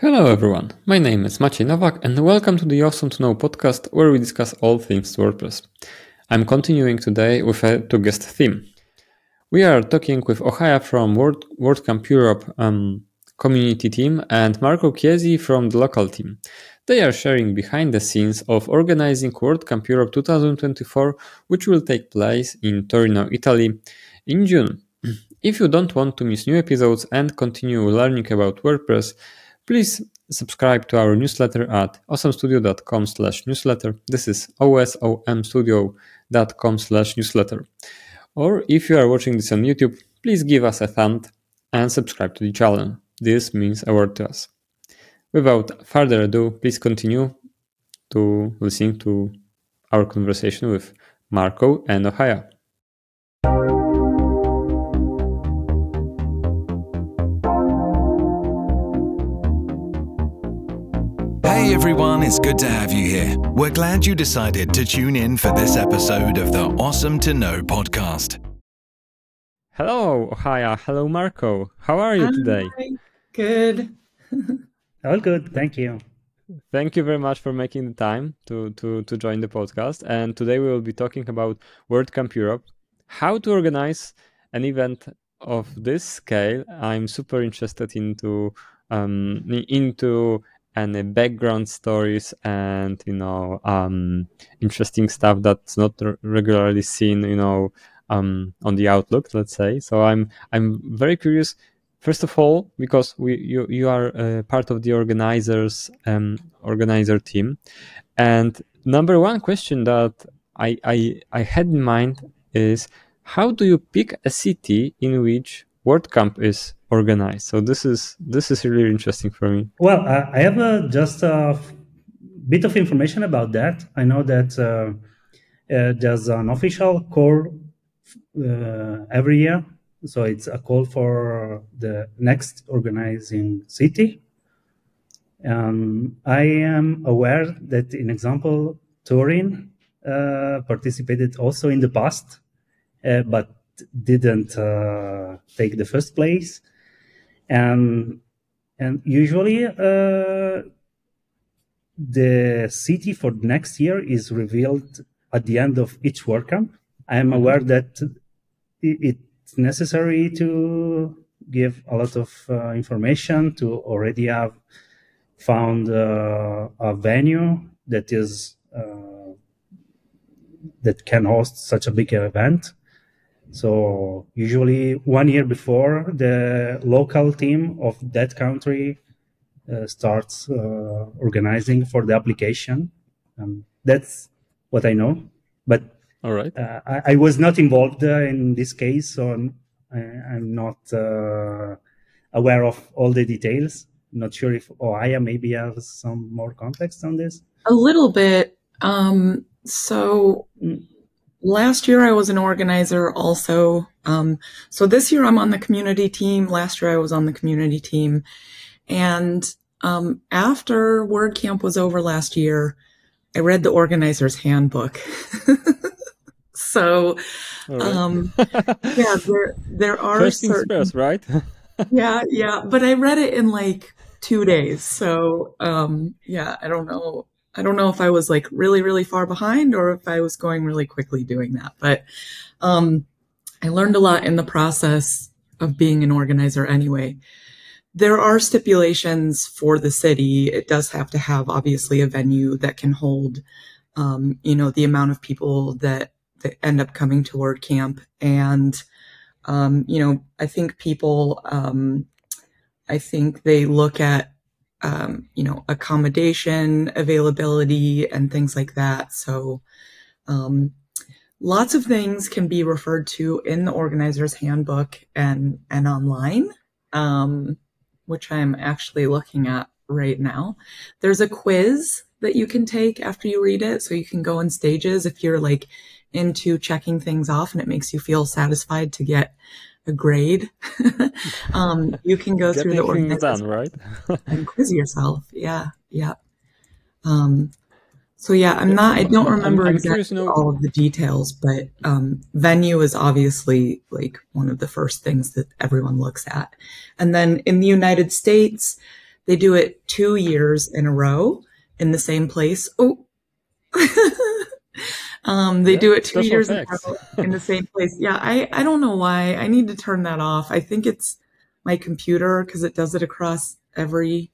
Hello everyone, my name is Maciej Nowak and welcome to the Osom to Know podcast where we discuss all things WordPress. I'm continuing today with a two guest theme. We are talking with Ohia from Word, WordCamp Europe um, community team and Marco Chiesi from the local team. They are sharing behind the scenes of organizing WordCamp Europe 2024, which will take place in Torino, Italy in June. If you don't want to miss new episodes and continue learning about WordPress, Please subscribe to our newsletter at osomstudio.com slash newsletter. This is osomstudio.com slash newsletter. Or if you are watching this on YouTube, please give us a thumb and subscribe to the channel. This means a lot to us. Without further ado, please continue to listening to our conversation with Marco and Ohia. Hey everyone, it's good to have you here. We're glad you decided to tune in for this episode of the Osom to Know podcast. Hello, Ohia. Hello, Marco. How are you Hi. today? Good. All good, thank you. Thank you very much for making the time to, to, to join the podcast. And today we will be talking about WordCamp Europe, how to organize an event of this scale. I'm super interested into um, into any background stories and you know um, interesting stuff that's not r- regularly seen you know um, on the outlook let's say. So i'm i'm very curious first of all because we you, you are uh, part of the organizers um, organizer team. And number one question that I, I i had in mind is how do you pick a city in which WordCamp is organized. So this is this is really interesting for me. Well, I have just a bit of information about that. I know that uh, uh, there's an official call uh, every year. So it's a call for the next organizing city. Um, I am aware that, in example, Turin uh, participated also in the past, uh, but didn't uh, take the first place. And and usually uh, the city for next year is revealed at the end of each WordCamp. I am aware that it's necessary to give a lot of uh, information to already have found uh, a venue that is uh, that can host such a big event. So usually one year before the local team of that country uh, starts uh, organizing for the application. Um, that's what I know, but All right. uh, I, I was not involved uh, in this case, so I'm, I, I'm not uh, aware of all the details. Not sure if Ohia maybe has some more context on this. A little bit. Um, so Mm. Last year I was an organizer also. Um, so this year I'm on the community team. Last year I was on the community team. And um, after WordCamp was over last year, I read the organizer's handbook. so right. um, yeah, there there are First certain first, right? yeah, yeah, but I read it in like two days. So, um, yeah, I don't know. I don't know if I was like really, really far behind or if I was going really quickly doing that. But, um, I learned a lot in the process of being an organizer anyway. There are stipulations for the city. It does have to have obviously a venue that can hold, um, you know, the amount of people that, that end up coming to WordCamp and, um, you know, I think people, um, I think they look at, um, you know, accommodation availability and things like that. So, um, lots of things can be referred to in the organizer's handbook and, and online, um, which I'm actually looking at right now. There's a quiz that you can take after you read it. So you can go in stages if you're like into checking things off and it makes you feel satisfied to get a grade. um, you can go through the done, right? and quiz yourself. Yeah, yeah. Um, so yeah, I'm not. I don't I'm- remember I'm exactly to know- all of the details, but um, venue is obviously like one of the first things that everyone looks at. And then in the United States, they do it two years in a row in the same place. Oh, um, they Yeah, do it two years in, effects. in the same place. Yeah, I, I don't know why. I need to turn that off. I think it's my computer because it does it across every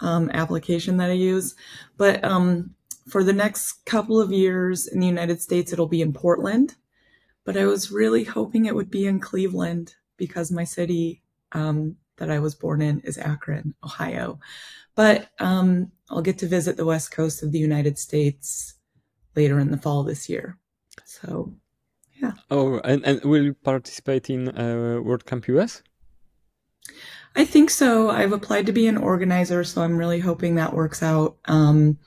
um, application that I use. But um, for the next couple of years in the United States, it'll be in Portland. But I was really hoping it would be in Cleveland because my city um, that I was born in is Akron, Ohio. But um, I'll get to visit the west coast of the United States later in the fall this year. So, yeah. Oh, and, and will you participate in uh, WordCamp US? I think so. I've applied to be an organizer, so I'm really hoping that works out. Um,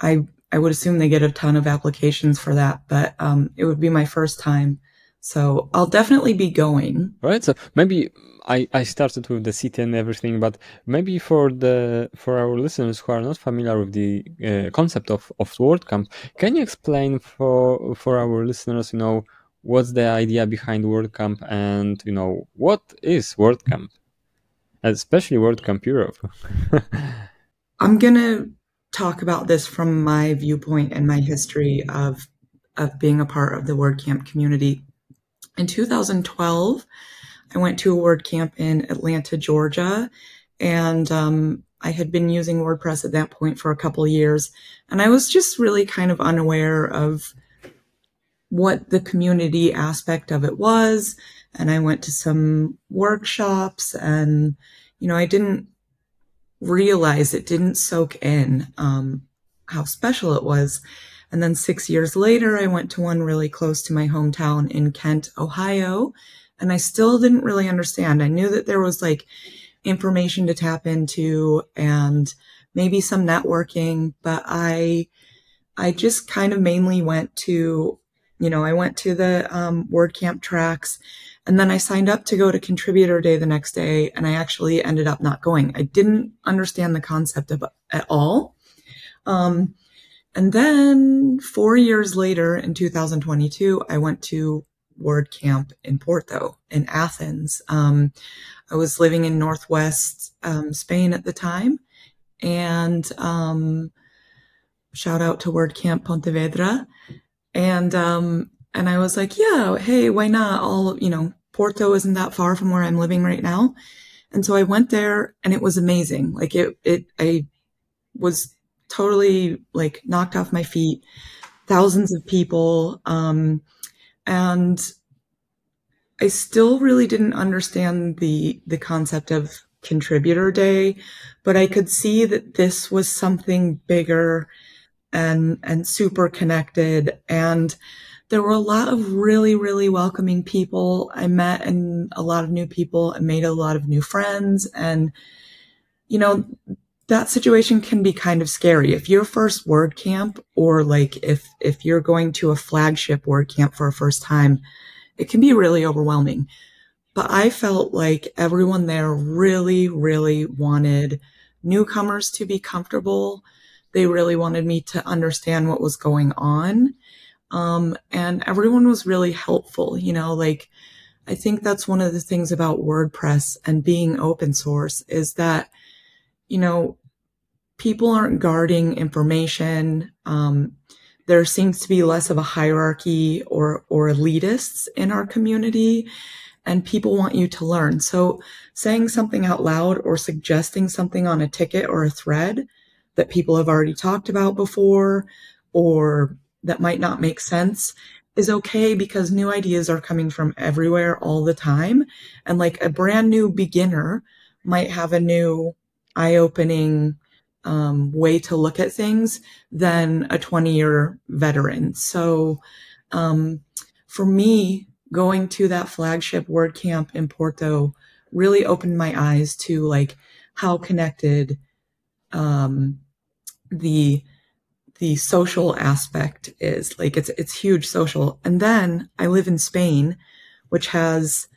I I would assume they get a ton of applications for that, but um, it would be my first time, so I'll definitely be going. Right. So maybe I, I started with the city and everything, but maybe for the for our listeners who are not familiar with the uh, concept of of WordCamp, can you explain for for our listeners, you know, what's the idea behind WordCamp and you know what is WordCamp, especially WordCamp Europe. I'm gonna talk about this from my viewpoint and my history of of being a part of the WordCamp community. In 2012, I went to a WordCamp in Atlanta, Georgia, and um, I had been using WordPress at that point for a couple years, and I was just really kind of unaware of what the community aspect of it was. And I went to some workshops, and you know, I didn't realize it didn't soak in um, how special it was. And then six years later, I went to one really close to my hometown in Kent, Ohio, and I still didn't really understand. I knew that there was like information to tap into and maybe some networking, but I, I just kind of mainly went to, you know, I went to the um, WordCamp tracks and then I signed up to go to contributor day the next day and I actually ended up not going. I didn't understand the concept of at all. Um, and then four years later in 2022, I went to WordCamp in Porto in Athens. Um, I was living in Northwest um, Spain at the time and um, shout out to WordCamp Pontevedra. And um, and I was like, yeah, hey, why not? All, you know, Porto isn't that far from where I'm living right now. And so I went there and it was amazing. Like it, it, I was totally like knocked off my feet, thousands of people. Um, and I still really didn't understand the, the concept of contributor day, but I could see that this was something bigger and, and super connected. And there were a lot of really, really welcoming people. I met and a lot of new people and made a lot of new friends. And, you know, that situation can be kind of scary. If your first WordCamp or like if, if you're going to a flagship WordCamp for a first time, it can be really overwhelming. But I felt like everyone there really, really wanted newcomers to be comfortable. They really wanted me to understand what was going on. Um, and everyone was really helpful, you know, like I think that's one of the things about WordPress and being open source is that, you know, people aren't guarding information. Um, there seems to be less of a hierarchy or, or elitists in our community and people want you to learn. So saying something out loud or suggesting something on a ticket or a thread that people have already talked about before or that might not make sense is okay because new ideas are coming from everywhere all the time. And like a brand new beginner might have a new eye opening um, way to look at things than a 20 year veteran. So, um, for me, going to that flagship WordCamp in Porto really opened my eyes to like how connected, um, the, the social aspect is like it's, it's huge social. And then I live in Spain, which has,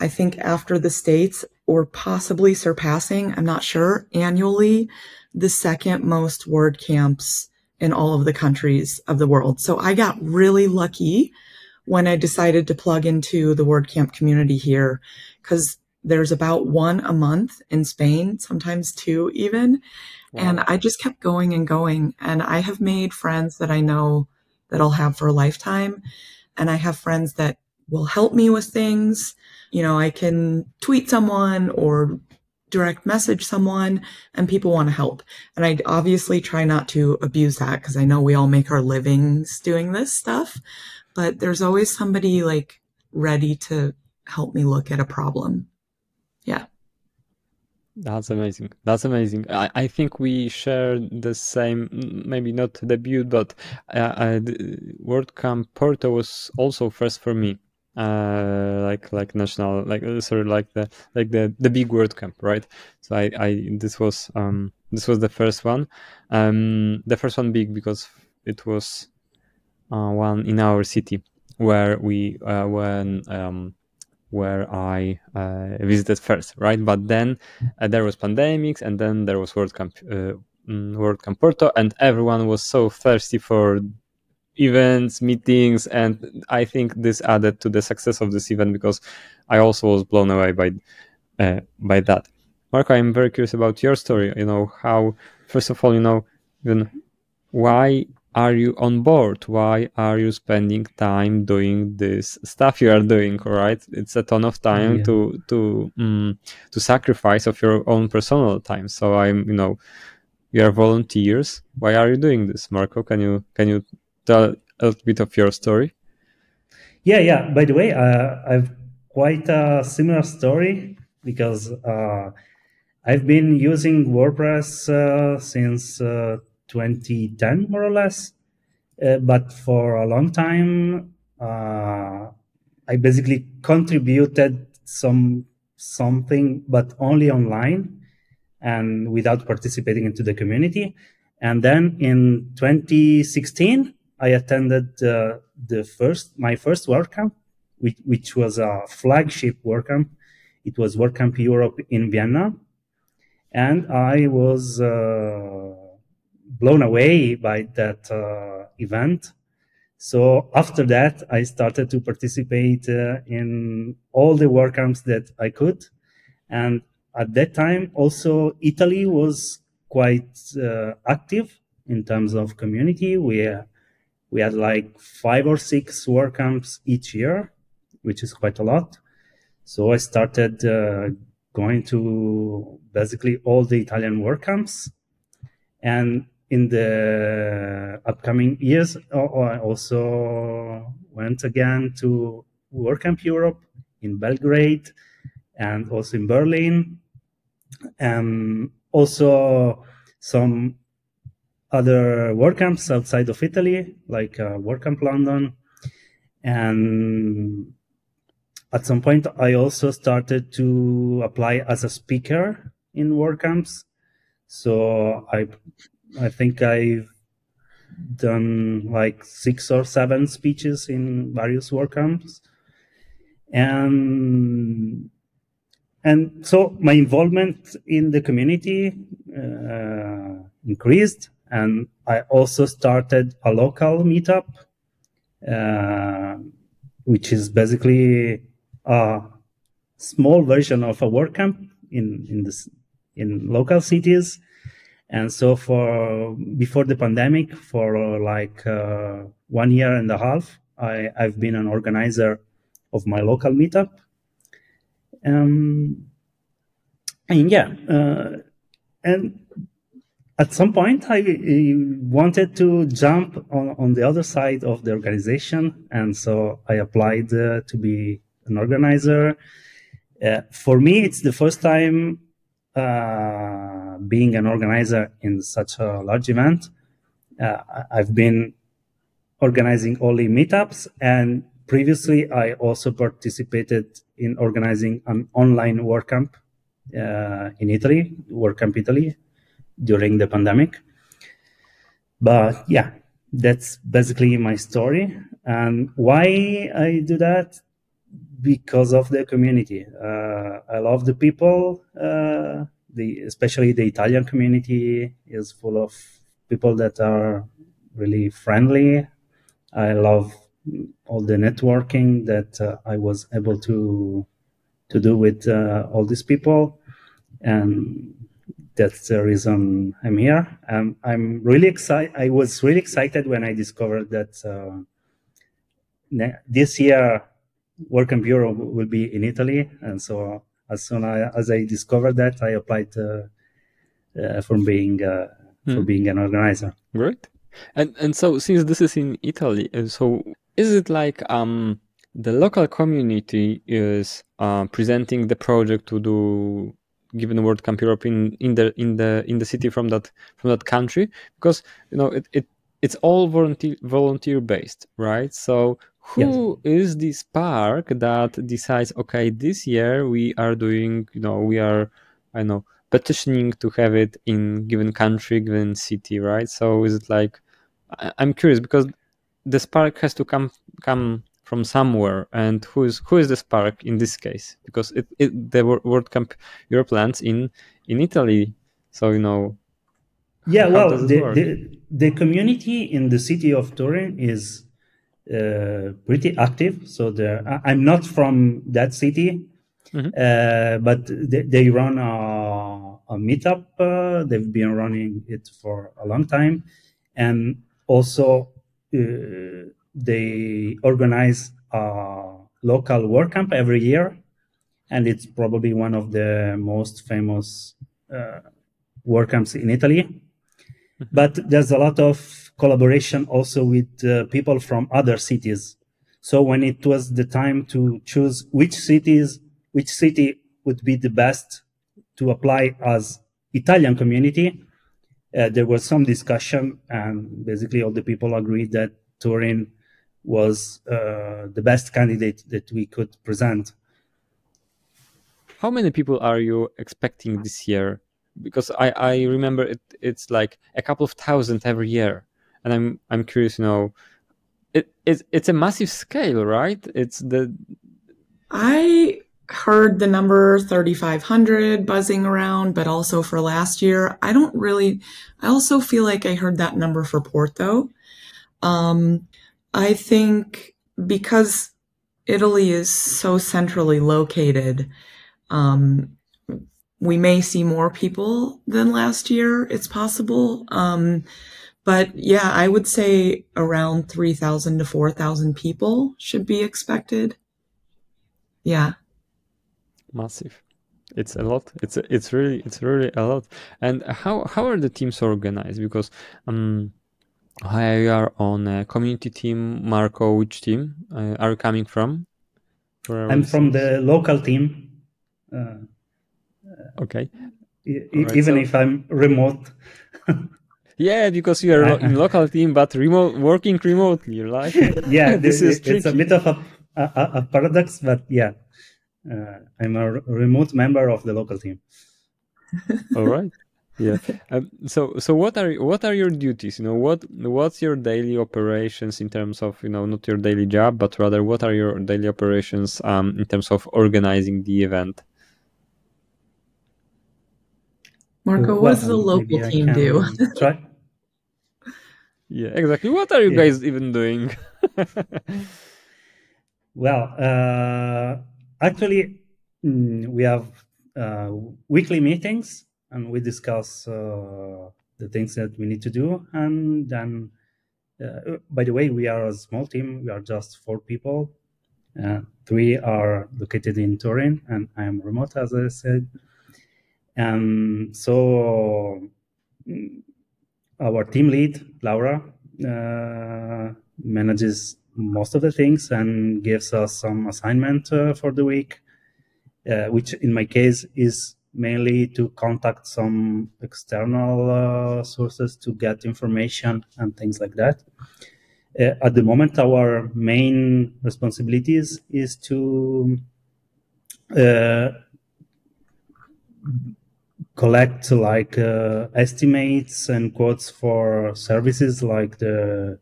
I think after the States or possibly surpassing, I'm not sure annually, the second most WordCamps in all of the countries of the world. So I got really lucky when I decided to plug into the WordCamp community here because there's about one a month in Spain, sometimes two even. Wow. And I just kept going and going. And I have made friends that I know that I'll have for a lifetime. And I have friends that will help me with things. You know, I can tweet someone or direct message someone and people want to help. And I obviously try not to abuse that because I know we all make our livings doing this stuff, but there's always somebody like ready to help me look at a problem. Yeah. That's amazing. That's amazing. I, I think we share the same, maybe not debut, but uh, uh, WordCamp Porto was also first for me. Uh, like like national, like uh, sorry, like the like the the big WordCamp, right? So I I this was um this was the first one, um the first one big because it was uh, one in our city where we uh, when um where I uh, visited first, right? But then uh, there was pandemics, and then there was WordCamp, uh, World WordCamp Porto, and everyone was so thirsty for events, meetings, and I think this added to the success of this event because I also was blown away by uh, by that. Marco, I'm very curious about your story. You know how, first of all, you know, even why are you on board? Why are you spending time doing this stuff you are doing? All right, it's a ton of time yeah. to to um, to sacrifice of your own personal time. So I'm, you know, you are volunteers. Why are you doing this, Marco? Can you can you tell a bit of your story? Yeah, yeah. By the way, uh, I've quite a similar story because uh, I've been using WordPress uh, since uh, 2010 more or less uh, but for a long time uh, i basically contributed some something but only online and without participating into the community and then in 2016 i attended uh, the first my first WordCamp which, which was a flagship WordCamp it was WordCamp europe in vienna and i was uh, blown away by that uh, event. So after that, I started to participate uh, in all the WordCamps that I could. And at that time, also Italy was quite uh, active in terms of community. We we had like five or six WordCamps each year, which is quite a lot. So I started uh, going to basically all the Italian WordCamps, and in the upcoming years, I also went again to WordCamp Europe in Belgrade and also in Berlin, and also some other WordCamps outside of Italy, like uh, WordCamp London. And at some point, I also started to apply as a speaker in WordCamps. So I I think I've done like six or seven speeches in various WordCamps. And and so my involvement in the community uh, increased and I also started a local meetup, uh, which is basically a small version of a WordCamp in in this in local cities and so for before the pandemic, for like uh, one year and a half, I, I've been an organizer of my local meetup. Um, and yeah, uh, and at some point I, wanted to jump on, on the other side of the organization, and so I applied uh, to be an organizer. Uh, for me, it's the first time uh, being an organizer in such a large event. Uh, I've been organizing only meetups, and previously I also participated in organizing an online WordCamp uh, in Italy, WordCamp Italy, during the pandemic. But yeah, that's basically my story. And why I do that? because of the community. Uh, I love the people. Uh, the especially the Italian community is full of people that are really friendly. I love all the networking that uh, I was able to to do with uh, all these people, and that's the reason I'm here. Um, I'm really excited. I was really excited when I discovered that uh, this year WordCamp Europe will be in Italy, and so as soon as I discovered that, I applied uh, uh, for being uh, hmm. for being an organizer. Great. And and so since this is in Italy, uh, so is it like um the local community is uh, presenting the project to do given WordCamp Europe in, in the in the in the city from that from that country because you know it, it it's all volunteer volunteer based right so who yes. is this park that decides okay this year we are doing you know we are i know petitioning to have it in given country given city right so is it like I, i'm curious because the spark has to come come from somewhere and who is who is the spark in this case because it, it the WordCamp Europe lands in in italy so you know yeah well the, the, the community in the city of turin is uh, pretty active so there i'm not from that city mm-hmm. uh, but they, they run a, a meetup uh, they've been running it for a long time and also uh, they organize a local WordCamp every year, and it's probably one of the most famous uh, WordCamps in Italy. Mm-hmm. But there's a lot of collaboration also with uh, people from other cities. So when it was the time to choose which cities, which city would be the best to apply as Italian community, uh, there was some discussion, and basically all the people agreed that Turin was uh, the best candidate that we could present. How many people are you expecting this year? Because I, I remember it, it's like a couple of thousand every year, and I'm I'm curious, you know, it, it's it's a massive scale, right? It's the I heard the number 3500 buzzing around but also for last year i don't really i also feel like i heard that number for porto um, I think because Italy is so centrally located, um, we may see more people than last year. It's possible. Um, but yeah, I would say around 3,000 to 4,000 people should be expected. Yeah. Massive. It's a lot. It's it's really it's really a lot. And how how are the teams organized? Because um Hi, you are on a community team. Marco, which team uh, are you coming from? I'm from the local team. Uh, okay. E- right, even so... if I'm remote. yeah, because you are in local team, but remote working remotely, right? yeah, this, is it's a bit of a, a, a paradox, but yeah, uh, I'm a remote member of the local team. All right yeah. Um, so so what are what are your duties? You know what what's your daily operations in terms of you know not your daily job but rather what are your daily operations um, in terms of organizing the event? Marco what does the local team do? Try yeah exactly. What are you yeah. guys even doing? Well uh, actually mm, we have uh, weekly meetings and we discuss uh, the things that we need to do. And then, uh, by the way, we are a small team. We are just four people. Uh, three are located in Turin, and I am remote, as I said. And so, mm, our team lead, Laura, uh, manages most of the things and gives us some assignment uh, for the week, uh, which in my case is mainly to contact some external uh, sources to get information and things like that. Uh, at the moment, our main responsibilities is to uh, collect like uh, estimates and quotes for services like the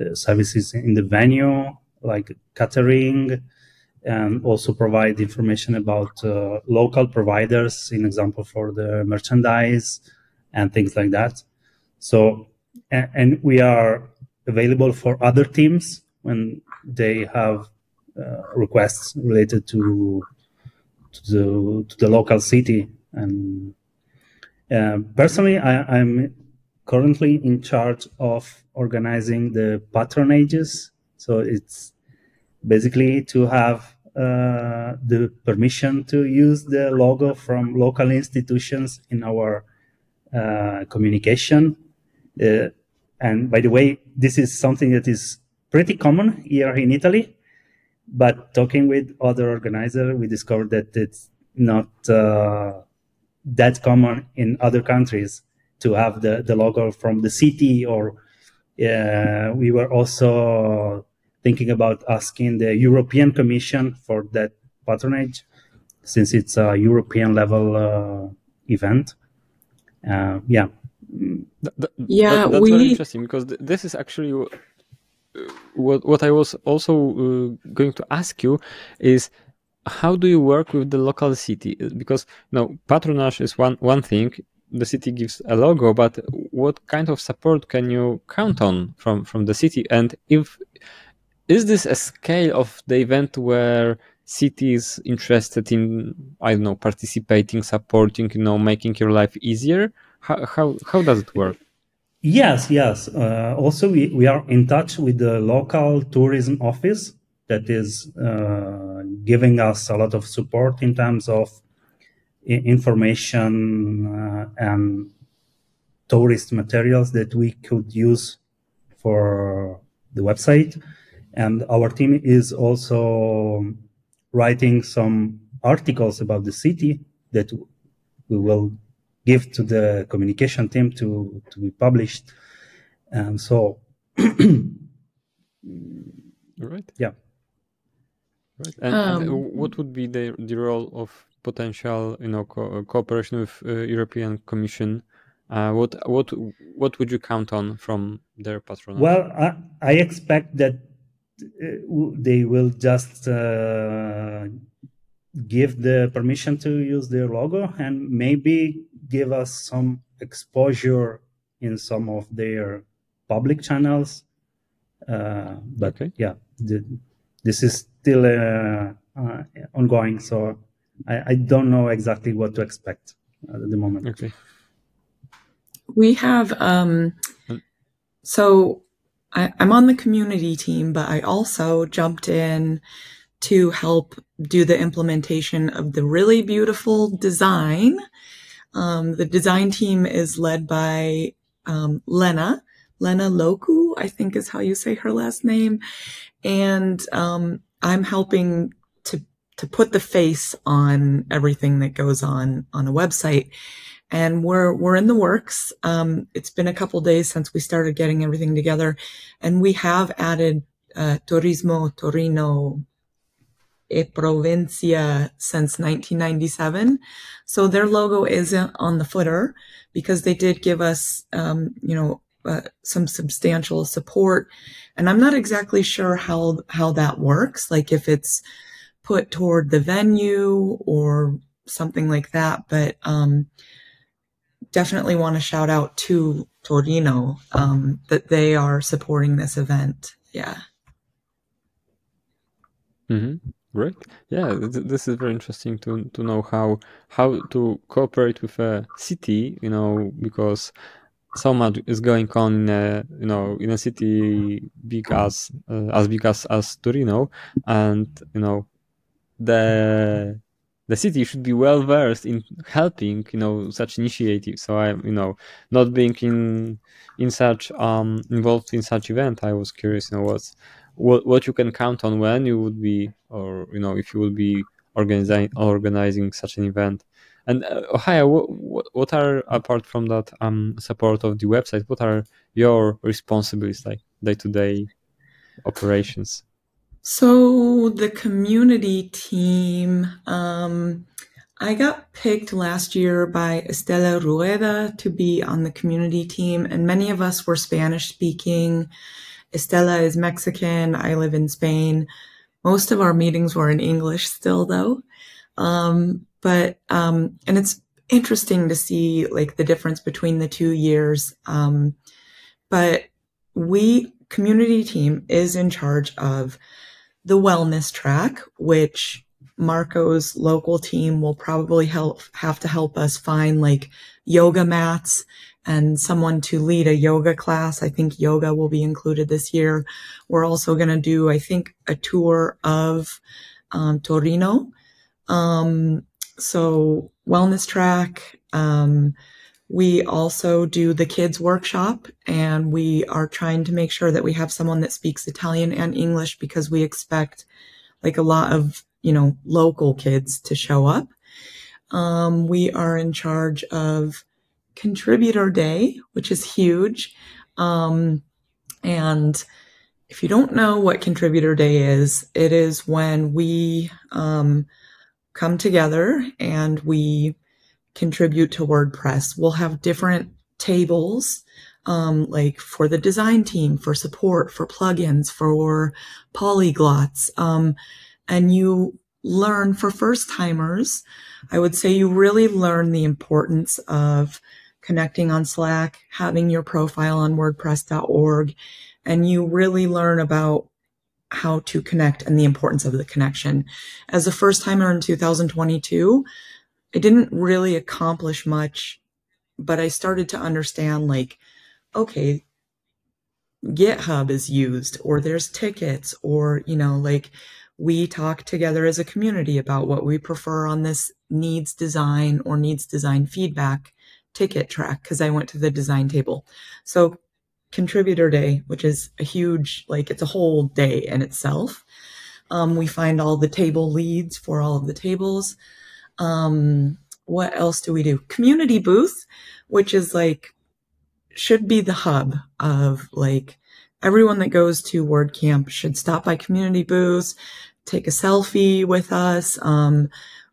uh, services in the venue, like catering, and also provide information about uh, local providers, in example for the merchandise and things like that. So, and, and we are available for other teams when they have uh, requests related to to the to the local city. And uh, personally, I, am currently in charge of organizing the patronages. So it's basically to have the permission to use the logo from local institutions in our uh, communication. Uh, and by the way, this is something that is pretty common here in Italy. But talking with other organizers, we discovered that it's not uh, that common in other countries to have the, the logo from the city or uh, we were also thinking about asking the European Commission for that patronage, since it's a European level uh, event. Uh, yeah. That, yeah, that, that's we... very interesting because th- this is actually uh, what what I was also uh, going to ask you is how do you work with the local city? Because you know, patronage is one one thing. The city gives a logo, but what kind of support can you count on from from the city? And if is this a scale of the event where cities interested in I don't know participating, supporting, you know, making your life easier? How how how does it work? Yes, yes. Uh, also, we, we are in touch with the local tourism office that is uh, giving us a lot of support in terms of information uh, and tourist materials that we could use for the website. And our team is also writing some articles about the city that we will give to the communication team to, to be published. And so, right. Yeah. Right. And, um, and, what would be the the role of potential, you know, co- cooperation with uh, European Commission? Uh, what what what would you count on from their patronage? Well, I, I expect that uh, they will just uh, give the permission to use their logo and maybe give us some exposure in some of their public channels. Uh, but okay. yeah, the, this is still uh, uh, ongoing, so I, I, don't know exactly what to expect at the moment. Okay. We have um, so I, I'm on the community team, but I also jumped in to help do the implementation of the really beautiful design. Um, the design team is led by um, Lena, Lena Loku, I think is how you say her last name. And um, I'm helping to to put the face on everything that goes on on a website. And we're we're in the works. Um, it's been a couple days since we started getting everything together, and we have added uh, Turismo Torino e Provincia since 1997. So their logo isn't on the footer because they did give us, um, you know, uh, some substantial support. And I'm not exactly sure how, how that works. Like if it's put toward the venue or something like that. But, um, definitely want to shout out to Torino, um, that they are supporting this event. Yeah. Mm-hmm. Great. Yeah, th- this is very interesting to to know how how to cooperate with a city. You know, because so much is going on in a you know in a city big as uh, as big as as Torino, and you know the the city should be well versed in helping you know such initiatives. So I you know not being in in such um involved in such event, I was curious. You know what's what what you can count on when you would be or you know if you will be organizing organizing such an event and uh, Ohia, what, what are apart from that um, support of the website what are your responsibilities like day-to-day operations so the community team um, I got picked last year by Estela Rueda to be on the community team, and many of us were Spanish speaking. Estela is Mexican. I live in Spain. Most of our meetings were in English still though. Um, but, um, and it's interesting to see like the difference between the two years. Um, but we community team is in charge of the wellness track, which Marco's local team will probably help have to help us find like yoga mats and someone to lead a yoga class. I think yoga will be included this year. We're also going to do, I think, a tour of um, Torino. Um, so wellness track. Um, we also do the kids workshop and we are trying to make sure that we have someone that speaks Italian and English because we expect like a lot of, you know, local kids to show up. Um, we are in charge of contributor day, which is huge. Um, and if you don't know what contributor day is, it is when we, um, come together and we contribute to WordPress. We'll have different tables, um, like for the design team, for support, for plugins, for polyglots. Um, and you learn for first timers. I would say you really learn the importance of connecting on Slack, having your profile on WordPress.org, and you really learn about how to connect and the importance of the connection. As a first timer in 2022, I didn't really accomplish much, but I started to understand like, okay, GitHub is used or there's tickets or, you know, like we talk together as a community about what we prefer on this needs design or needs design feedback ticket track because I went to the design table. So contributor day, which is a huge, like it's a whole day in itself. Um, we find all the table leads for all of the tables. Um, what else do we do? Community booth, which is like, should be the hub of like everyone that goes to WordCamp should stop by community booths, take a selfie with us. Um,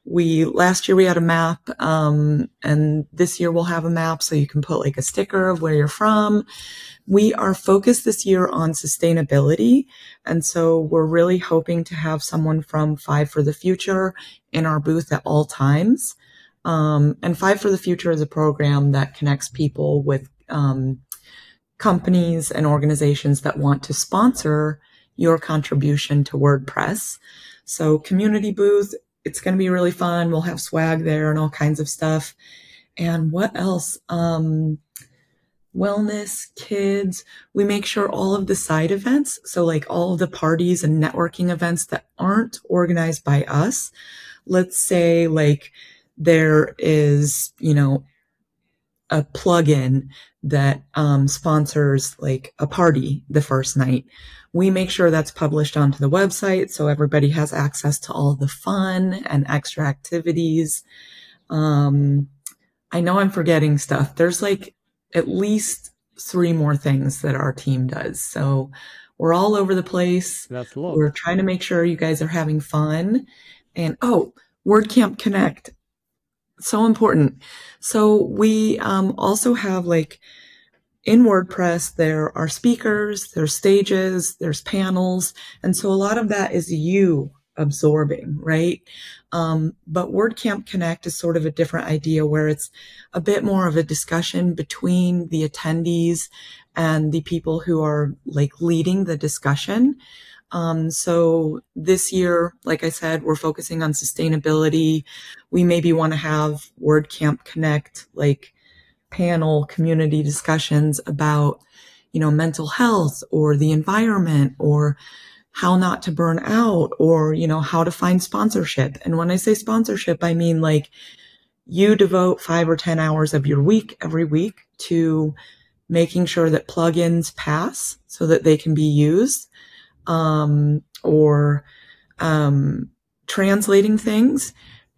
we last year we had a map um, and this year we'll have a map so you can put like a sticker of where you're from. We are focused this year on sustainability and so we're really hoping to have someone from five for the future in our booth at all times. Um, and five for the future is a program that connects people with um, companies and organizations that want to sponsor your contribution to wordpress. So community booth it's going to be really fun. We'll have swag there and all kinds of stuff. And what else? Um, wellness, kids. We make sure all of the side events, so like all of the parties and networking events that aren't organized by us. Let's say like there is, you know, a plugin that um, sponsors like a party the first night. We make sure that's published onto the website so everybody has access to all the fun and extra activities. Um, I know I'm forgetting stuff. There's like at least three more things that our team does. So we're all over the place. That's. We're trying to make sure you guys are having fun. And oh, WordCamp Connect so important. So we um, also have like in WordPress, there are speakers, there's stages, there's panels. And so a lot of that is you absorbing, right? Um, but WordCamp Connect is sort of a different idea where it's a bit more of a discussion between the attendees and the people who are like leading the discussion. Um, so this year, like I said, we're focusing on sustainability. We maybe want to have WordCamp Connect, like panel community discussions about, you know, mental health or the environment or how not to burn out or, you know, how to find sponsorship. And when I say sponsorship, I mean like you devote five or 10 hours of your week every week to making sure that plugins pass so that they can be used um, or um, translating things.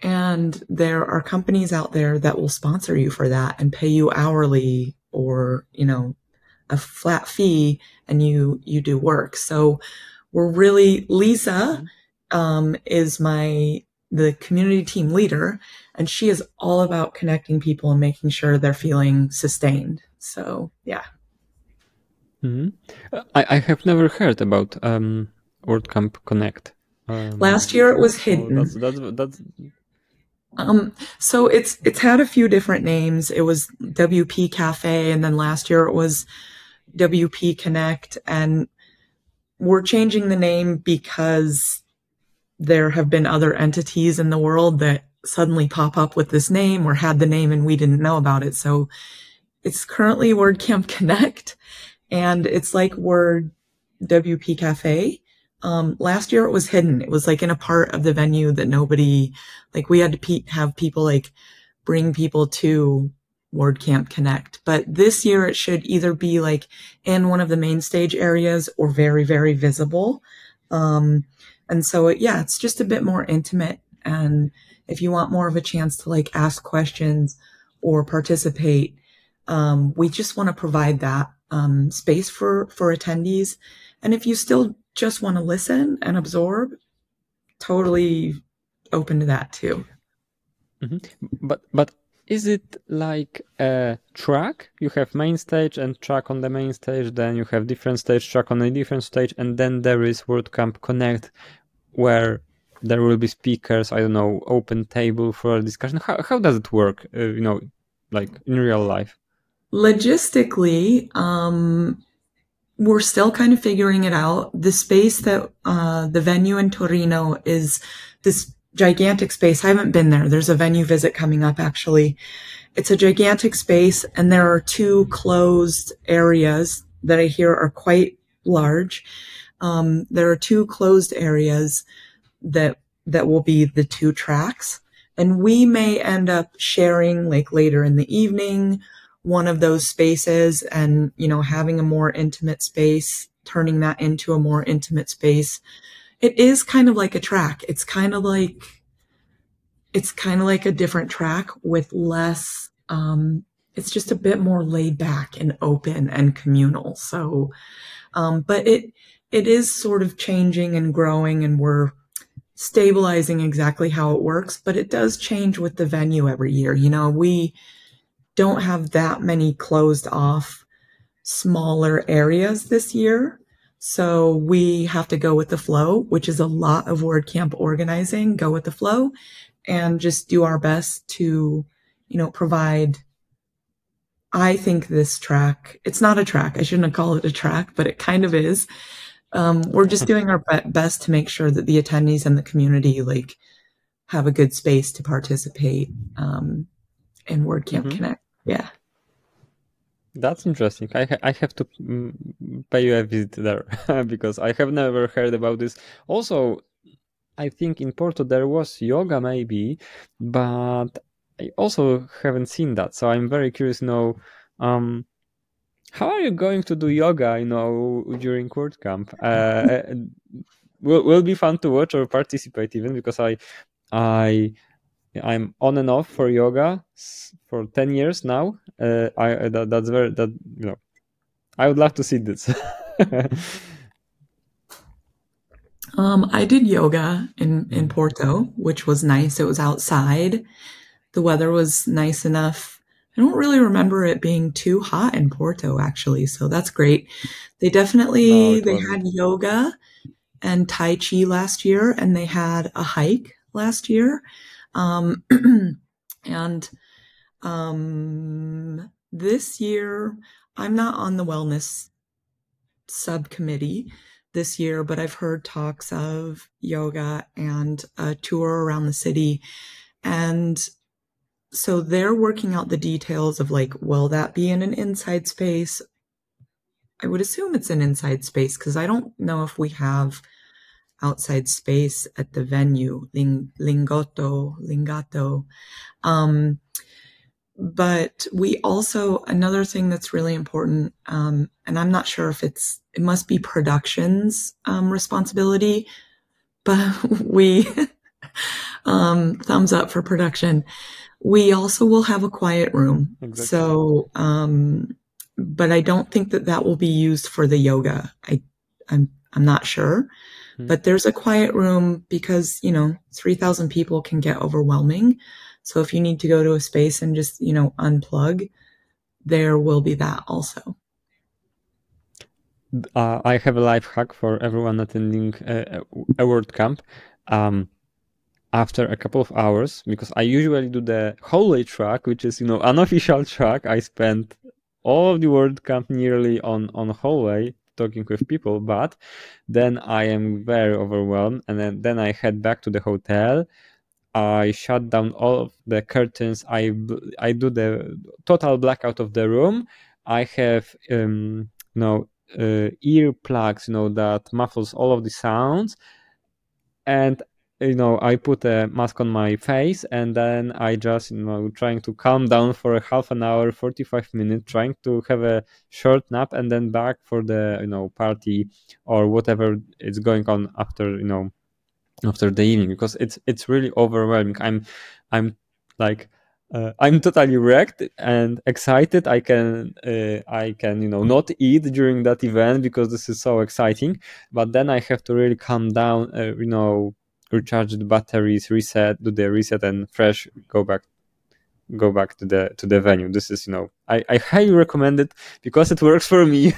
And there are companies out there that will sponsor you for that and pay you hourly or, you know, a flat fee and you, you do work. So we're really, Lisa, um, is my, the community team leader and she is all about connecting people and making sure they're feeling sustained. So yeah. Mm-hmm. I, I have never heard about um, WordCamp Connect. Um, Last year it was hidden. That's, that's, that's... Um, so it's it's had a few different names. It was WP Cafe, and then last year it was WP Connect, and we're changing the name because there have been other entities in the world that suddenly pop up with this name or had the name and we didn't know about it. So it's currently WordCamp Connect and it's like Word WP Cafe. Um, last year it was hidden. It was like in a part of the venue that nobody, like we had to pe- have people like bring people to WordCamp Connect. But this year it should either be like in one of the main stage areas or very, very visible. Um, and so it, yeah, it's just a bit more intimate. And if you want more of a chance to like ask questions or participate, um, we just want to provide that um, space for for attendees. And if you still just want to listen and absorb, totally open to that too. Mm-hmm. But but is it like a track? You have main stage and track on the main stage, then you have different stage, track on a different stage, and then there is WordCamp Connect, where there will be speakers. I don't know, open table for a discussion. How how does it work? Uh, you know, like in real life. Logistically, um, we're still kind of figuring it out. The space that uh, the venue in Torino is this gigantic space. I haven't been there. There's a venue visit coming up actually. It's a gigantic space and there are two closed areas that I hear are quite large. Um, there are two closed areas that that will be the two tracks and we may end up sharing like later in the evening one of those spaces and you know having a more intimate space turning that into a more intimate space. It is kind of like a track. It's kind of like it's kind of like a different track with less um it's just a bit more laid back and open and communal. So um but it it is sort of changing and growing and we're stabilizing exactly how it works but it does change with the venue every year. You know we don't have that many closed off smaller areas this year. So we have to go with the flow, which is a lot of WordCamp organizing, go with the flow and just do our best to, you know, provide I think this track, it's not a track. I shouldn't call it a track, but it kind of is. Um, we're just doing our best to make sure that the attendees and the community like have a good space to participate um, in WordCamp mm-hmm. Connect. Yeah. That's interesting. I ha- I have to mm, pay you a visit there because I have never heard about this. Also, I think in Porto there was yoga maybe, but I also haven't seen that. So I'm very curious to know um, how are you going to do yoga, you know, during WordCamp? Uh, will will be fun to watch or participate even because I I I'm on and off for yoga for 10 years now. Uh, I that, that's very that you know I would love to see this. um, I did yoga in in Porto, which was nice. It was outside. The weather was nice enough. I don't really remember it being too hot in Porto actually, so that's great. They definitely no, they had yoga and tai chi last year and they had a hike last year. Um, and um, this year, I'm not on the wellness subcommittee this year, but I've heard talks of yoga and a tour around the city. And so they're working out the details of like, will that be in an inside space? I would assume it's an inside space because I don't know if we have outside space at the venue, Ling, Lingotto, Lingato. Um, but we also, another thing that's really important, um, and I'm not sure if it's, it must be production's um, responsibility, but we, um, thumbs up for production. We also will have a quiet room. Exactly. So, um, but I don't think that that will be used for the yoga. I, I'm, I'm not sure. Mm-hmm. But there's a quiet room because, you know, 3,000 people can get overwhelming. So if you need to go to a space and just, you know, unplug, there will be that also. Uh, I have a life hack for everyone attending a, a WordCamp. Um, after a couple of hours, because I usually do the hallway track, which is you know unofficial track. I spent all of the WordCamp nearly on on hallway talking with people but then i am very overwhelmed and then, then i head back to the hotel. I shut down all of the curtains. I i do the total blackout of the room. I have um you know uh, earplugs you know that muffles all of the sounds. And you know i put a mask on my face and then i just you know trying to calm down for a half an hour 45 minutes trying to have a short nap and then back for the you know party or whatever is going on after you know after the evening because it's it's really overwhelming i'm i'm like uh, I'm totally wrecked and excited. I can uh, I can you know not eat during that event because this is so exciting. But then I have to really calm down. Uh, you know, recharge the batteries, reset, do the reset, and fresh go back go back to the to the venue. This is you know I, I highly recommend it because it works for me.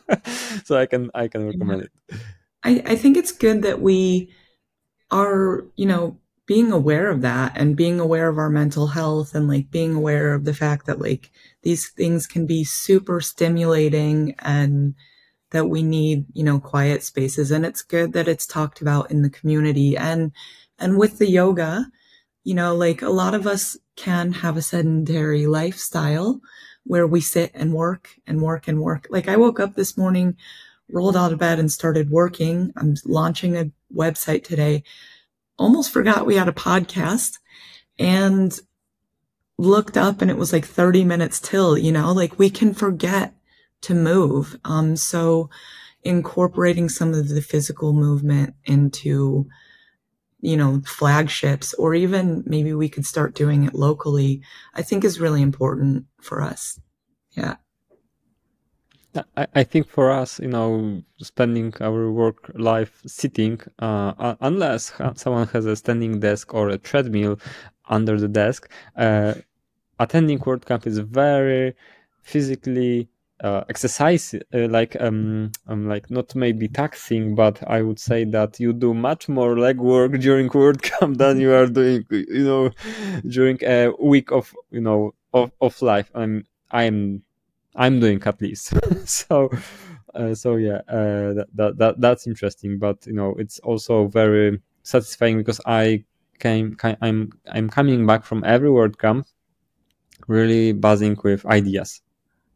so I can I can recommend it. I, I think it's good that we are you know being aware of that and being aware of our mental health and like being aware of the fact that like these things can be super stimulating and that we need, you know, quiet spaces. And it's good that it's talked about in the community and, and with the yoga, you know, like a lot of us can have a sedentary lifestyle where we sit and work and work and work. Like I woke up this morning, rolled out of bed and started working. I'm launching a website today almost forgot we had a podcast and looked up and it was like 30 minutes till, you know, like we can forget to move. Um, so incorporating some of the physical movement into, you know, flagships, or even maybe we could start doing it locally, I think is really important for us. Yeah. I, I think for us, you know, spending our work life sitting, uh, unless someone has a standing desk or a treadmill under the desk, uh, attending WordCamp is very physically uh, exercise uh, like um, um like not maybe taxing but i would say that you do much more leg work during WordCamp than you are doing you know during a week of you know of, of life i'm i'm I'm doing at least. so, uh, so yeah, uh, that, that, that that's interesting. But you know, it's also very satisfying because I came, I'm I'm coming back from every WordCamp really buzzing with ideas.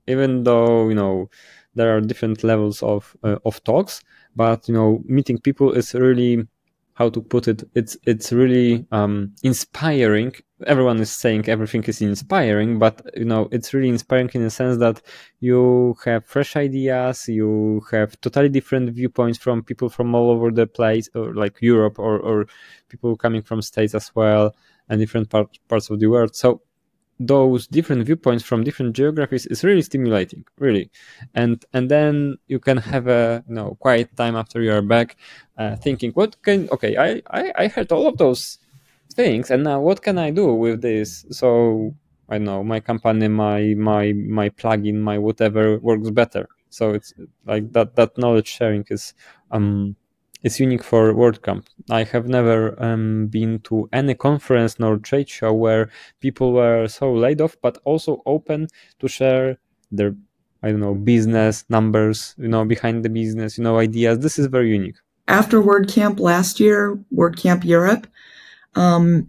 Even though you know there are different levels of uh, of talks, but you know, meeting people is really how to put it it's it's really um, inspiring. Everyone is saying everything is inspiring but you know it's really inspiring in the sense that you have fresh ideas you have totally different viewpoints from people from all over the place or like europe or, or people coming from states as well and different part, parts of the world. So those different viewpoints from different geographies is really stimulating really. And and then you can have a you know quiet time after you are back uh, thinking what can okay I, I i heard all of those things and now what can i do with this? So i know my company my my my plugin my whatever works better. So it's like that that knowledge sharing is um is unique for WordCamp. I have never um, been to any conference nor trade show where people were so laid off, but also open to share their, I don't know, business numbers, you know, behind the business, you know, ideas. This is very unique. After WordCamp last year, WordCamp Europe, um,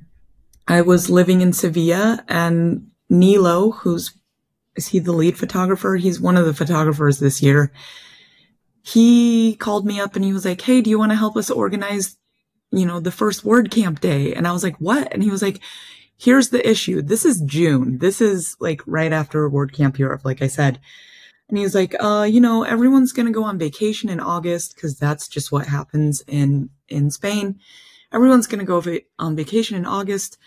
I was living in Sevilla and Nilo, who's is he the lead photographer? He's one of the photographers this year he called me up and he was like, Hey, do you want to help us organize, you know, the first WordCamp day? And I was like, what? And he was like, here's the issue. This is June. This is like right after WordCamp Europe, like I said. And he was like, uh, you know, everyone's going to go on vacation in August because that's just what happens in, in Spain. Everyone's going to go va- on vacation in August.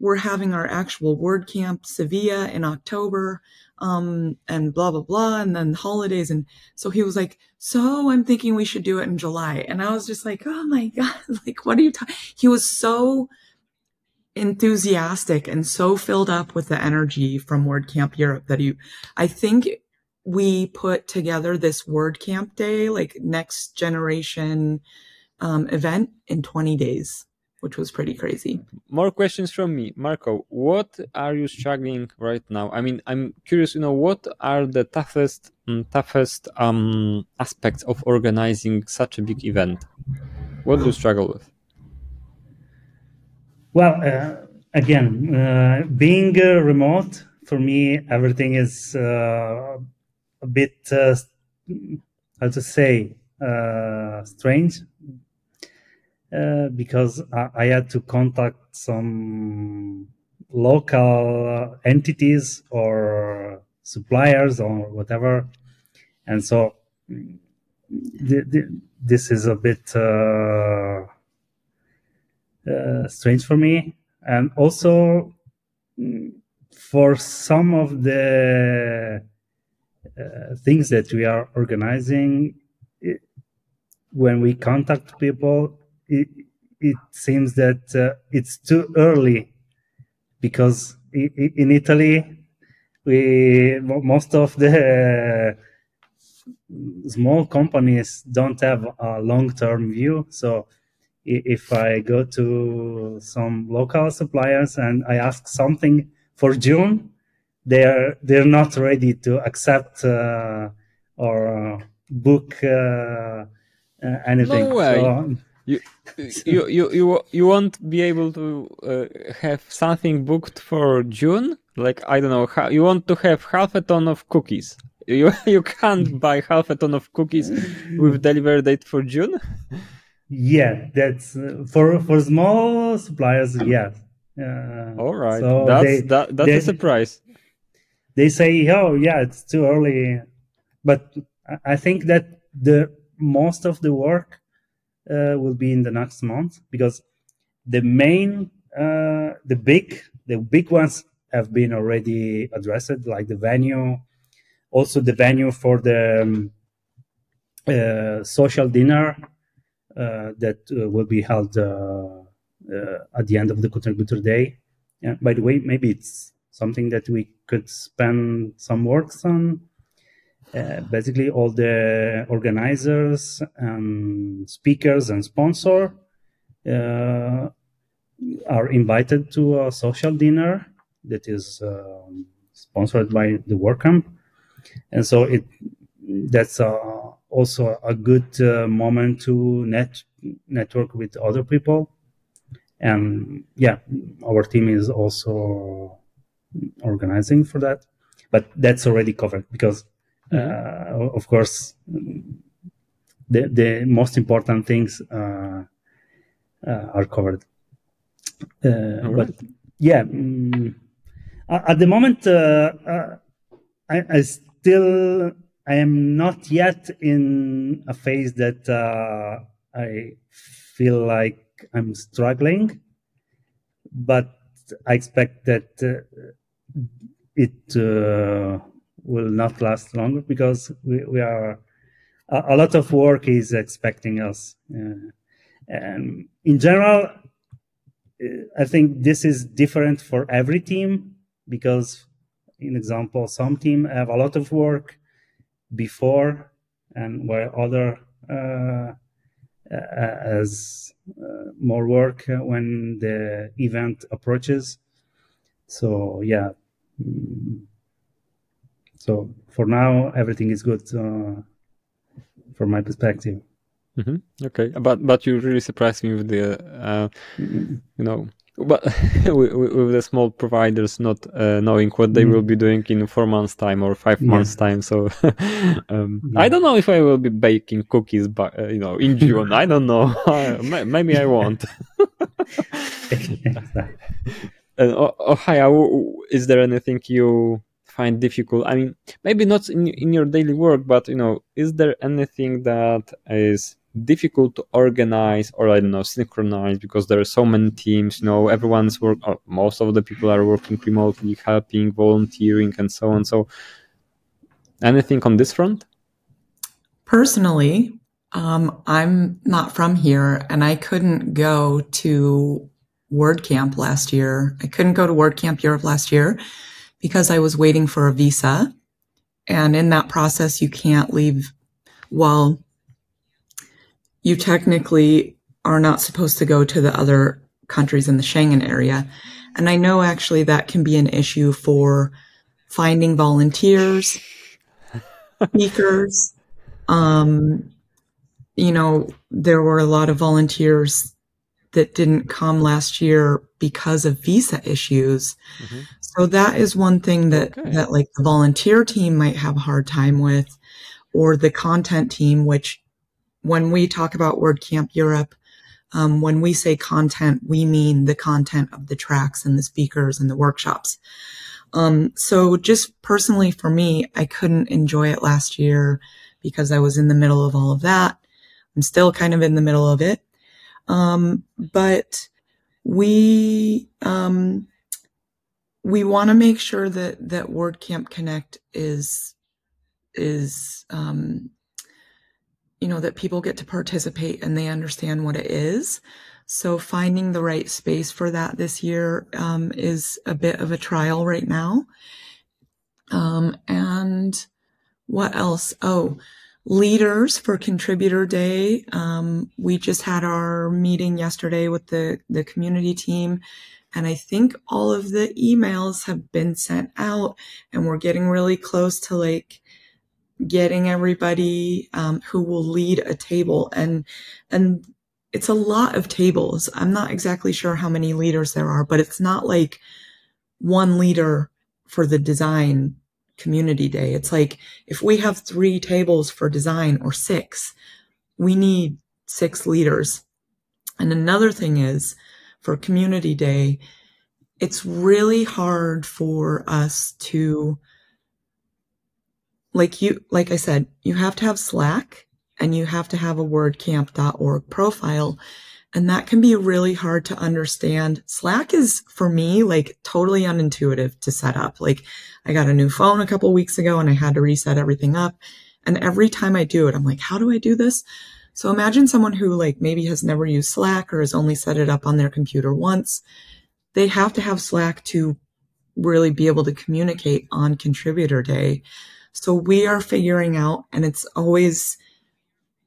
We're having our actual WordCamp Sevilla in October um, and blah, blah, blah, and then holidays. And so he was like, so I'm thinking we should do it in July. And I was just like, oh my God, like, what are you talking? He was so enthusiastic and so filled up with the energy from WordCamp Europe that he, I think we put together this WordCamp day, like next generation, um, event in 20 days. Which was pretty crazy. More questions from me, Marco. What are you struggling right now? I mean, I'm curious. You know, what are the toughest um, toughest um, aspects of organizing such a big event? What do you struggle with? Well, uh, again, uh, being uh, remote for me, everything is uh, a bit uh, how to say uh, strange uh, because I, I, had to contact some local entities or suppliers or whatever, and so th- th- this is a bit uh, uh, strange for me, and also for some of the uh, things that we are organizing, it, when we contact people, it, it seems that uh, it's too early because in Italy, we most of the small companies don't have a long-term view. So if I go to some local suppliers and I ask something for June, they're they're not ready to accept uh, or uh, book uh, uh anything. No way. So, you, you, you, you, you won't be able to uh, have something booked for June? Like, I don't know, you want to have half a ton of cookies. You, you can't buy half a ton of cookies with delivery date for June? Yeah, that's uh, for, for small suppliers, yes. Uh, All right, so that's they, that, that's they, a surprise. They say, "Oh, yeah, it's too early," but I think that the most of the work will be in the next month because the main, uh, the big, the big ones have been already addressed, like the venue, also the venue for the um, uh, social dinner uh, that uh, will be held uh, at the end of the contributor day. Yeah, by the way, maybe it's something that we could spend some works on. Uh, basically, all the organizers and speakers and sponsor uh, are invited to a social dinner that is um, sponsored by the WordCamp, and so it that's also a good uh, moment to net network with other people. And yeah our team is also organizing for that. But that's already covered because mm-hmm. uh, of course the the most important things uh, uh, are covered uh, right. but yeah um, at the moment uh, uh, I, I, still i am not yet in a phase that i feel like I'm struggling, but I expect that uh, it uh, will not last longer because we, we are a, a, lot of work is expecting us. Uh, and in general, uh, I think this is different for every team because, in example, some team have a lot of work before, and while other uh, as uh, more work when the event approaches. So yeah. So for now, everything is good uh, from my perspective. Mm-hmm. Okay, but but you really surprised me with the uh, mm-hmm. you know but with, with, the small providers not uh, knowing what they mm. will be doing in four months time or five yeah. months time so um, yeah. i don't know if i will be baking cookies but uh, you know in june i don't know maybe i won't and oh, oh, hi is there anything you find difficult i mean maybe not in, in your daily work but you know is there anything that is difficult to organize or I don't know synchronize because there are so many teams. You know, everyone's work. most of the people are working remotely, helping, volunteering, and so on. So, anything on this front? Personally, um, I'm not from here, and I couldn't go to WordCamp last year. I couldn't go to WordCamp Europe last year because I was waiting for a visa. And in that process, you can't leave. Well, you technically are not supposed to go to the other countries in the Schengen area. And I know actually that can be an issue for finding volunteers, speakers. Um, you know, there were a lot of volunteers that didn't come last year because of visa issues. Mm-hmm. So that is one thing that, okay. that like the volunteer team might have a hard time with or the content team, which when we talk about WordCamp Europe, um, when we say content, we mean the content of the tracks and the speakers and the workshops. Um, so just personally for me, I couldn't enjoy it last year because I was in the middle of all of that. I'm still kind of in the middle of it. Um, but we, um, we want to make sure that, that WordCamp Connect is, is, um, you know, that people get to participate and they understand what it is. So finding the right space for that this year um, is a bit of a trial right now. Um, and what else? Oh, leaders for contributor day. Um, we just had our meeting yesterday with the, the community team. And I think all of the emails have been sent out and we're getting really close to like getting everybody um, who will lead a table and and it's a lot of tables i'm not exactly sure how many leaders there are but it's not like one leader for the design community day it's like if we have three tables for design or six we need six leaders and another thing is for community day it's really hard for us to like you, like I said, you have to have Slack and you have to have a wordcamp.org profile. And that can be really hard to understand. Slack is for me, like totally unintuitive to set up. Like I got a new phone a couple weeks ago and I had to reset everything up. And every time I do it, I'm like, how do I do this? So imagine someone who like maybe has never used Slack or has only set it up on their computer once. They have to have Slack to really be able to communicate on contributor day. So we are figuring out, and it's always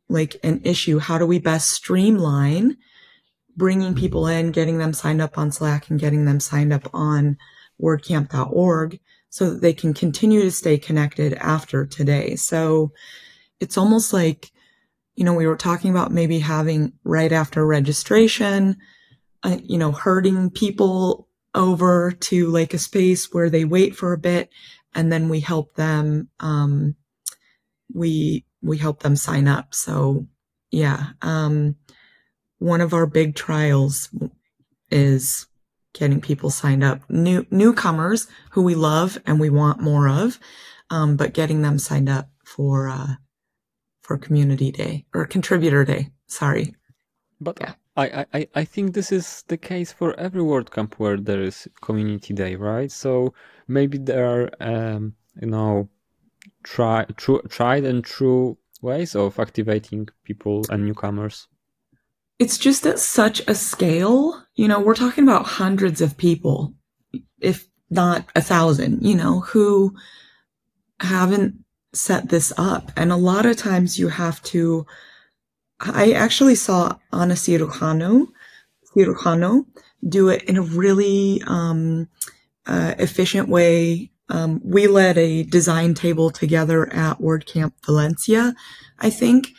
like an issue. How do we best streamline bringing people in, getting them signed up on Slack and getting them signed up on wordcamp.org so that they can continue to stay connected after today. So it's almost like, you know, we were talking about maybe having right after registration, uh, you know, herding people over to like a space where they wait for a bit and then we help them um, we we help them sign up so yeah um, one of our big trials is getting people signed up new newcomers who we love and we want more of um, but getting them signed up for uh, for community day or contributor day sorry but yeah. I, I, I think this is the case for every WordCamp where there is community day, right? So maybe there are um, you know try true tried and true ways of activating people and newcomers it's just at such a scale you know we're talking about hundreds of people if not a thousand you know who haven't set this up and a lot of times you have to i actually saw Cirujano, Cirujano do it in a really um, uh, efficient way. Um, we led a design table together at WordCamp Valencia, I think,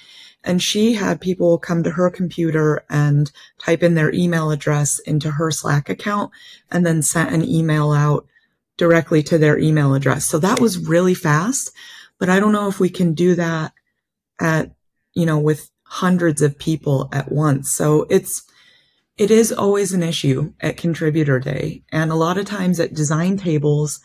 and she had people come to her computer and type in their email address into her Slack account and then sent an email out directly to their email address. So that was really fast, but I don't know if we can do that at, you know, with hundreds of people at once. So it's, it is always an issue at contributor day. And a lot of times at design tables,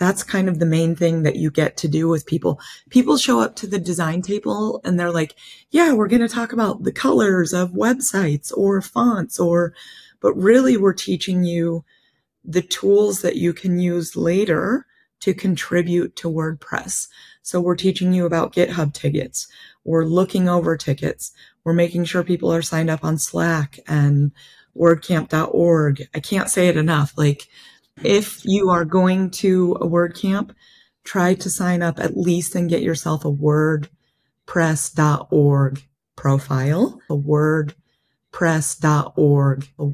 that's kind of the main thing that you get to do with people. People show up to the design table and they're like, yeah, we're going to talk about the colors of websites or fonts or, but really we're teaching you the tools that you can use later to contribute to WordPress. So we're teaching you about GitHub tickets. We're looking over tickets. We're making sure people are signed up on Slack and wordcamp.org. I can't say it enough. Like, if you are going to a WordCamp, try to sign up at least and get yourself a wordpress.org profile, a wordpress.org, a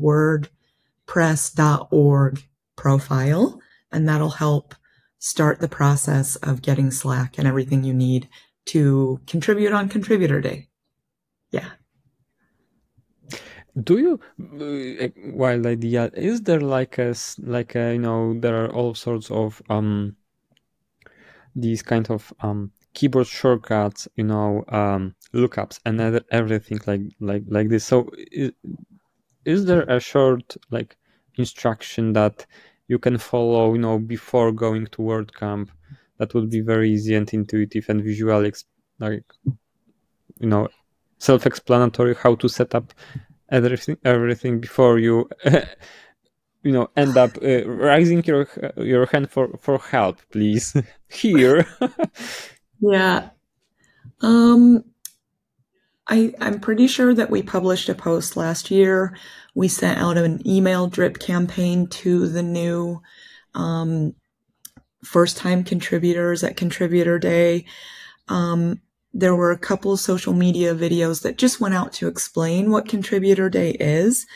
wordpress.org profile, and that'll help start the process of getting Slack and everything you need to contribute on Contributor Day. Yeah. Do you, uh, wild idea, is there like a, like a, you know, there are all sorts of, um, these kind of, um, keyboard shortcuts, you know, um, lookups and everything like, like, like this. So is, is there a short, like, instruction that you can follow, you know, before going to WordCamp that would be very easy and intuitive and visually, like, you know, self-explanatory how to set up everything everything before you you know end up uh, raising your your hand for for help please. Here. Yeah. Um i i'm pretty sure that we published a post last year. We sent out an email drip campaign to the new um, first time contributors at contributor day. Um, there were a couple social media videos that just went out to explain what Contributor Day is.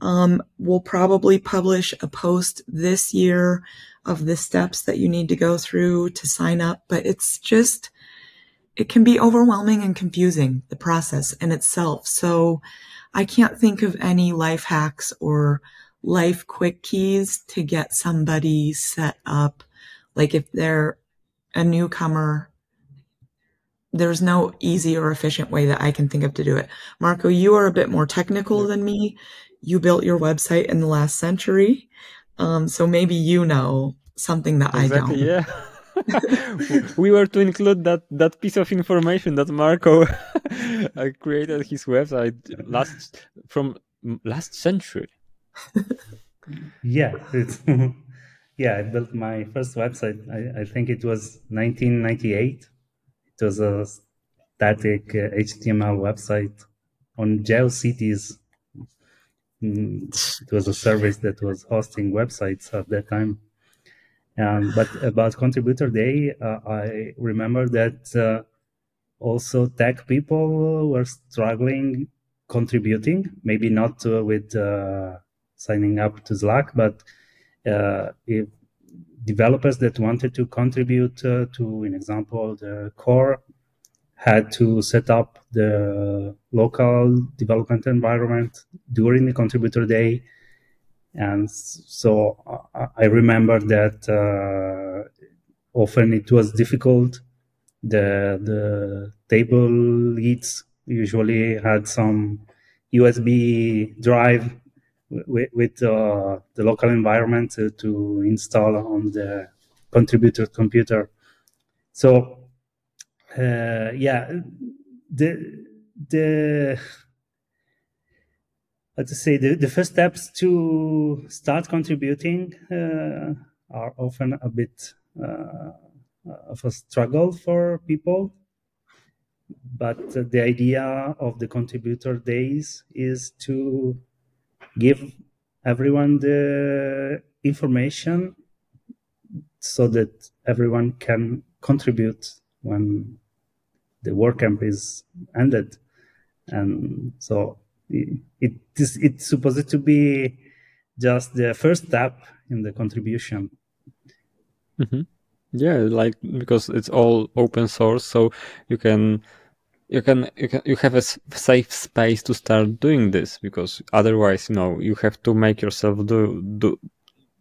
Um, we'll probably publish a post this year of the steps that you need to go through to sign up, but it's just, it can be overwhelming and confusing, the process in itself. So I can't think of any life hacks or life quick keys to get somebody set up. Like if they're a newcomer there's no easy or efficient way that I can think of to do it. Marco, you are a bit more technical than me. You built your website in the last century. Um, so maybe you know something that exactly, I don't. Yeah. we were to include that, that piece of information that Marco created his website last from last century. yeah, yeah. I built my first website. I, I think it was 1998 was a static HTML uh, website on GeoCities. Mm, it was a service that was hosting websites at that time. Um, but about Contributor Day, uh, I remember that uh, also tech people were struggling contributing, maybe not uh, with uh, signing up to Slack, but uh, if developers that wanted to contribute uh, to, in example, the core had to set up the local development environment during the contributor day. And so I remember that uh, often it was difficult. The, the table leads usually had some USB drive with, with uh, the local environment to, to, install on the contributor computer. So uh, yeah, the the let's say the, the first steps to start contributing uh, are often a bit uh, of a struggle for people but the idea of the contributor days is to give everyone the information so that everyone can contribute when the WordCamp is ended. And so it, it is, it's supposed to be just the first step in the contribution. Mm-hmm. Yeah, like because it's all open source, so you can you can you can you have a safe space to start doing this because otherwise you know you have to make yourself do do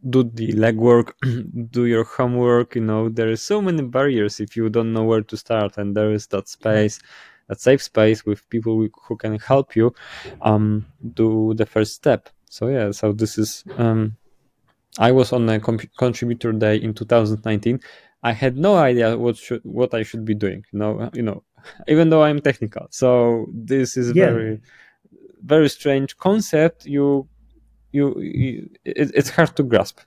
do the legwork do your homework you know. There is so many barriers if you don't know where to start and there is that space that safe space with people who can help you um do the first step. So yeah so this is um i was on a contributor day in 2019 i had no idea what should what i should be doing you know you know even though I'm technical. So this is yeah. very, very strange concept. You, you, you it, it's hard to grasp.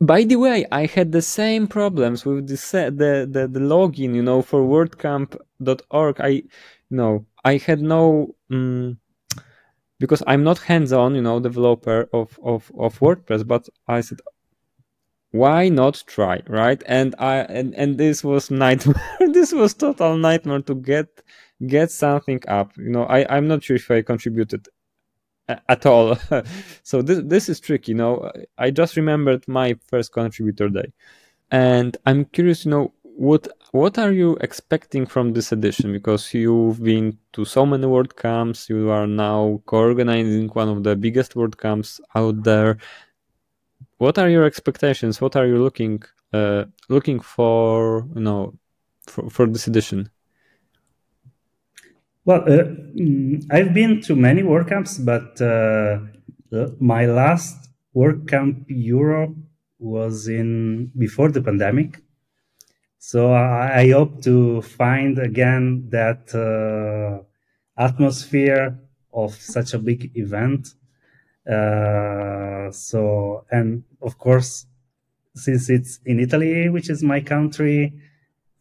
By the way, I had the same problems with the the the, the login. You know, for WordCamp.org, I, no, I had no. Um, because I'm not hands-on, you know, developer of, of, of WordPress, but I said, why not try right and i and, and this was nightmare this was total nightmare to get get something up you know i i'm not sure if i contributed at all. so this this is tricky. You know, I just remembered my first contributor day, and I'm curious. You know, what what are you expecting from this edition? Because you've been to so many WordCamps, you are now co-organizing one of the biggest WordCamps out there. What are your expectations? What are you looking uh, looking for? You know, for, for this edition. Well, uh, mm, I've been to many WordCamps, but uh, my last WordCamp Europe was in before the pandemic. So I, I hope to find again that uh, atmosphere of such a big event. Uh, so, and of course, since it's in Italy, which is my country,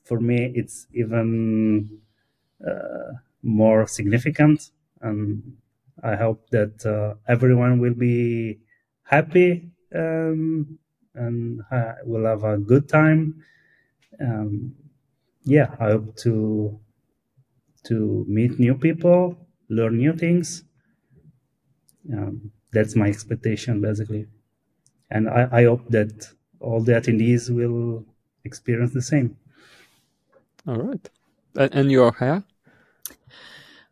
for me, it's even uh, more significant. And I hope that uh, everyone will be happy um, and uh, will have a good time. Um, yeah, I hope to to meet new people, learn new things. Um, that's my expectation, basically, and I, I hope that all the attendees will experience the same. All right, and you are here.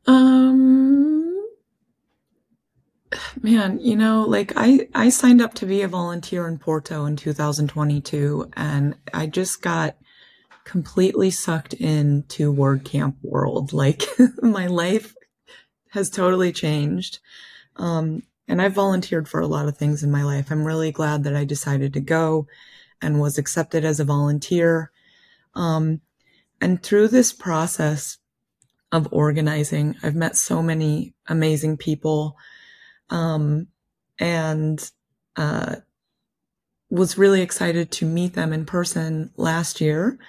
Um, man, you know, like I I signed up to be a volunteer in Porto in 2022, and I just got completely sucked into WordCamp world. Like my life has totally changed. Um, and I've volunteered for a lot of things in my life. I'm really glad that I decided to go and was accepted as a volunteer. Um, and through this process, of organizing. I've met so many amazing people, um, and uh, was really excited to meet them in person last year,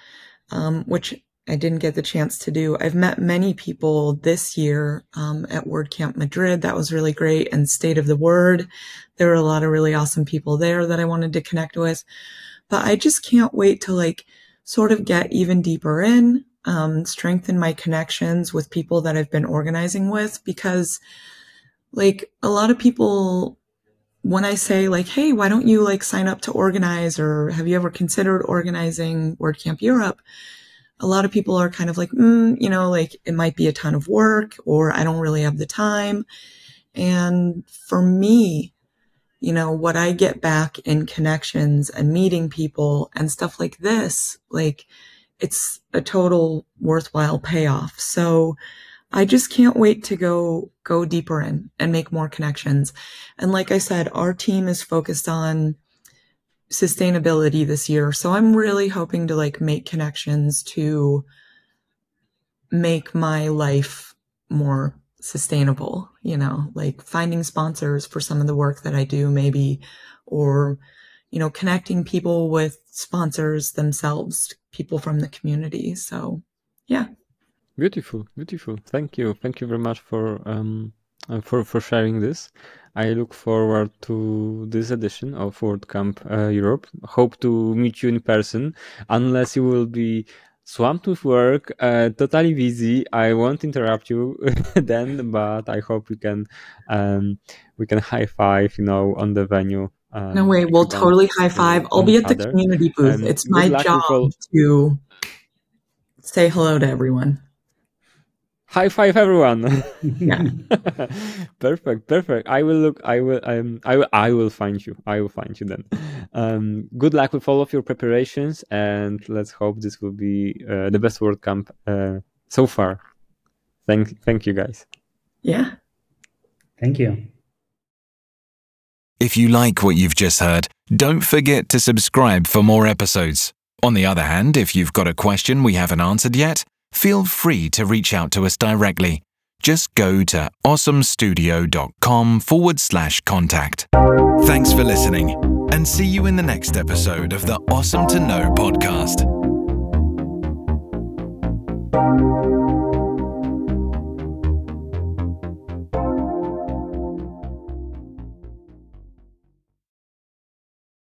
um, which I didn't get the chance to do. I've met many people this year um, at WordCamp Madrid. That was really great. And State of the Word. There were a lot of really awesome people there that I wanted to connect with. But I just can't wait to like sort of get even deeper in um, strengthen my connections with people that I've been organizing with because like a lot of people when I say like, Hey, why don't you like sign up to organize or have you ever considered organizing WordCamp Europe? A lot of people are kind of like, mm, you know, like it might be a ton of work or I don't really have the time. And for me, you know, what I get back in connections and meeting people and stuff like this, like it's a total worthwhile payoff. So I just can't wait to go, go deeper in and make more connections. And like I said, our team is focused on sustainability this year. So I'm really hoping to like make connections to make my life more sustainable, you know, like finding sponsors for some of the work that I do maybe, or, you know, connecting people with sponsors themselves people from the community. So, yeah. Beautiful, beautiful. Thank you, thank you very much for um uh, for for sharing this. I look forward to this edition of WordCamp uh, Europe. Hope to meet you in person, unless you will be swamped with work, uh, totally busy. I won't interrupt you then, but I hope we can um, we can high five, you know, on the venue um, no way, we'll totally high five. I'll be at the other. community booth. Um, it's my job to say hello to everyone. High five, everyone! Yeah, perfect, perfect. I will look. I will. Um, I will. I will find you. I will find you then. Um, good luck with all of your preparations, and let's hope this will be uh, the best WordCamp uh, so far. Thank, thank you, guys. Yeah. Thank you. If you like what you've just heard, don't forget to subscribe for more episodes. On the other hand, if you've got a question we haven't answered yet, feel free to reach out to us directly. Just go to osomstudio.com forward slash contact. Thanks for listening, and see you in the next episode of the Osom to Know podcast.